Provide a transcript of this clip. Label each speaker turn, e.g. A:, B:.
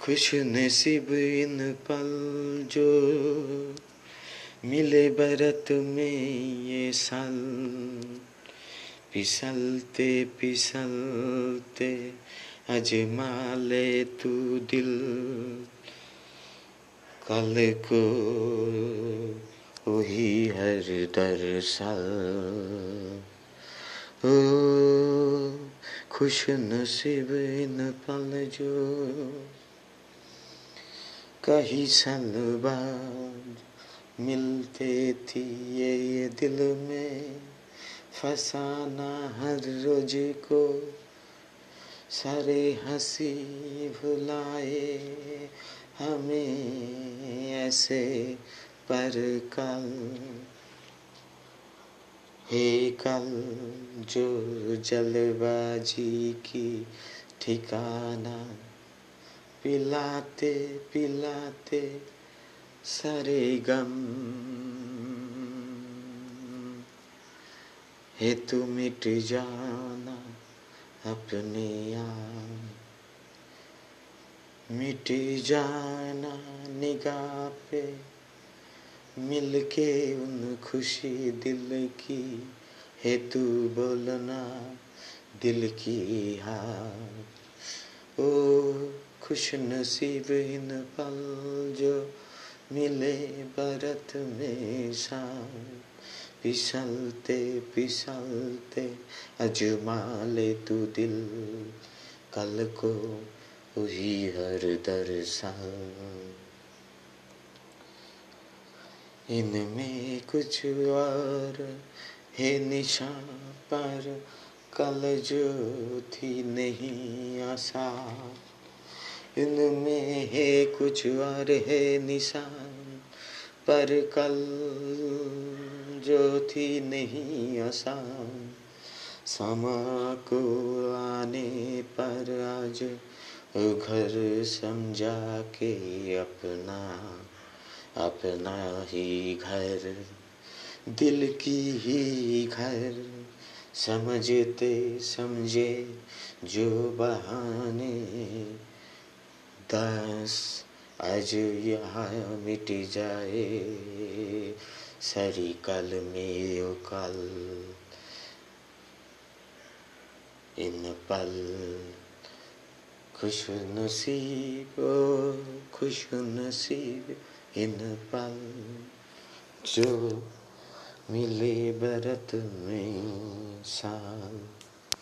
A: खुश नसीब इन पल जो मिले बरत में ये साल। पिसलते पिसलते अजमा ले तू दिल। कल को वही हर दरअसल ओ खुश नसीब इन पल जो कहीं बाद मिलते थी ये, ये दिल में फसाना हर रोज को सारे हँसी भुलाए हमें ऐसे पर कल हे कल जो जलबाजी की ठिकाना। पिलाते पिलाते, सरे गम। हे तू मिट जाना अपने आप। मिट जाना निगाह पे मिलके उन खुशी दिल की है तू बोलना दिल की हार। ओ खुश नसीब इन पल जो मिले बरत में शाम। फिसलते फिसलते अजमा ले तू दिल, कल को वही हर दरसा इनमें कुछ और है निशान, पर कल जो थी नहीं आशा। इनमें है कुछ और है निशान, पर कल जो थी नहीं आसान समा को आने पर आज घर समझा के अपना अपना ही घर, दिल की ही घर, समझते समझे जो बहाने। दस, आज यहाँ मिट जाए सरी कल में कल। इन पल खुश नसीब खुश नसीब එනපන් චෝ මිලේ බරතුමෙන් සා